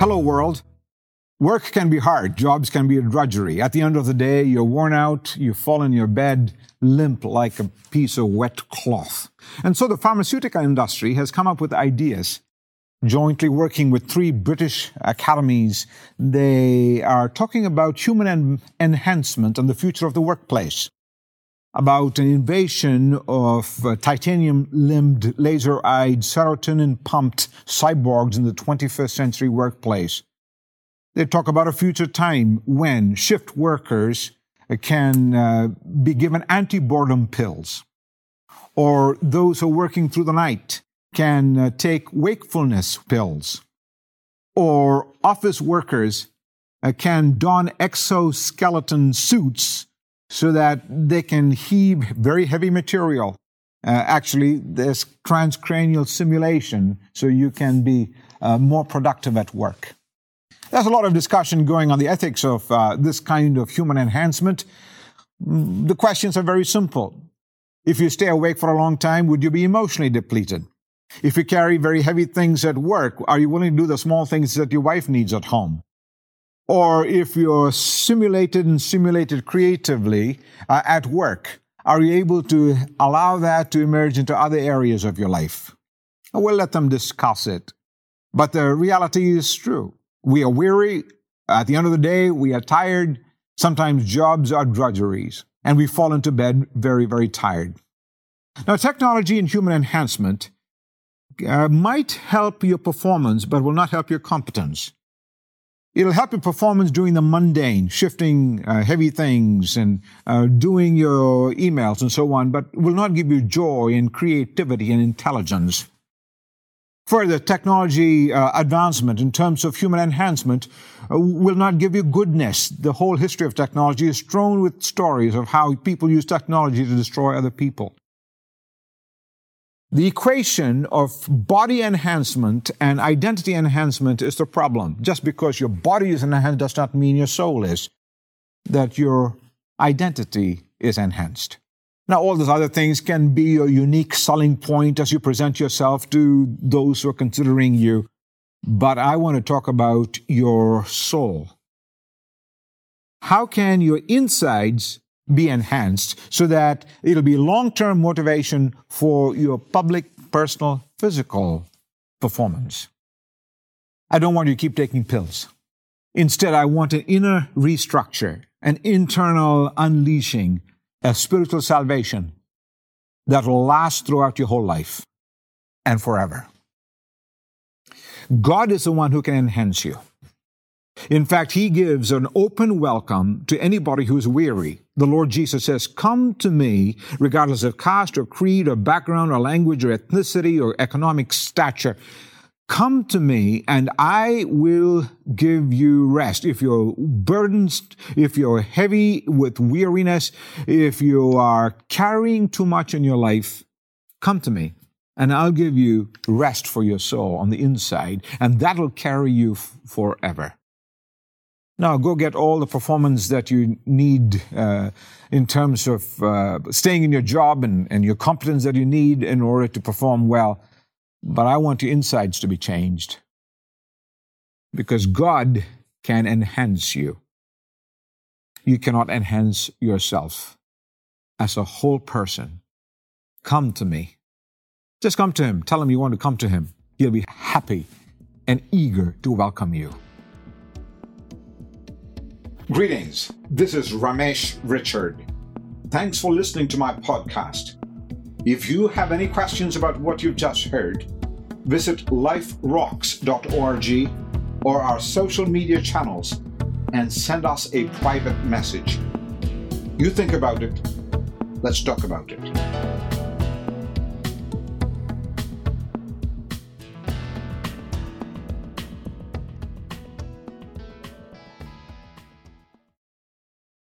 Hello, world. Work can be hard. Jobs can be a drudgery. At the end of the day, you're worn out. You fall in your bed limp like a piece of wet cloth. And so the pharmaceutical industry has come up with ideas. Jointly working with three British academies, they are talking about human en- enhancement and the future of the workplace about an invasion of uh, titanium limbed, laser eyed, serotonin pumped cyborgs in the 21st century workplace. They talk about a future time when shift workers can uh, be given anti boredom pills, or those who are working through the night can uh, take wakefulness pills, or office workers uh, can don exoskeleton suits so that they can heave very heavy material. Uh, actually, there's transcranial stimulation so you can be uh, more productive at work. There's a lot of discussion going on the ethics of uh, this kind of human enhancement. Mm, the questions are very simple. If you stay awake for a long time, would you be emotionally depleted? If you carry very heavy things at work, are you willing to do the small things that your wife needs at home? Or if you're simulated and simulated creatively uh, at work, are you able to allow that to emerge into other areas of your life? We'll let them discuss it. But the reality is true. We are weary. At the end of the day, we are tired. Sometimes jobs are drudgeries, and we fall into bed very, very tired. Now, technology and human enhancement uh, might help your performance, but will not help your competence. It'll help your performance doing the mundane, shifting uh, heavy things and uh, doing your emails and so on, but will not give you joy and creativity and intelligence. Further, technology uh, advancement in terms of human enhancement uh, will not give you goodness. The whole history of technology is strewn with stories of how people use technology to destroy other people. The equation of body enhancement and identity enhancement is the problem. Just because your body is enhanced does not mean your soul is, that your identity is enhanced. Now, all those other things can be your unique selling point as you present yourself to those who are considering you. But I want to talk about your soul. How can your insides be enhanced so that it'll be long term motivation for your public, personal, physical performance. I don't want you to keep taking pills. Instead, I want an inner restructure, an internal unleashing, a spiritual salvation that will last throughout your whole life and forever. God is the one who can enhance you. In fact, he gives an open welcome to anybody who's weary. The Lord Jesus says, Come to me, regardless of caste or creed or background or language or ethnicity or economic stature. Come to me and I will give you rest. If you're burdened, if you're heavy with weariness, if you are carrying too much in your life, come to me and I'll give you rest for your soul on the inside and that'll carry you f- forever. Now, go get all the performance that you need uh, in terms of uh, staying in your job and, and your competence that you need in order to perform well. But I want your insides to be changed because God can enhance you. You cannot enhance yourself as a whole person. Come to me. Just come to Him. Tell Him you want to come to Him. He'll be happy and eager to welcome you. Greetings. This is Ramesh Richard. Thanks for listening to my podcast. If you have any questions about what you've just heard, visit liferocks.org or our social media channels and send us a private message. You think about it. Let's talk about it.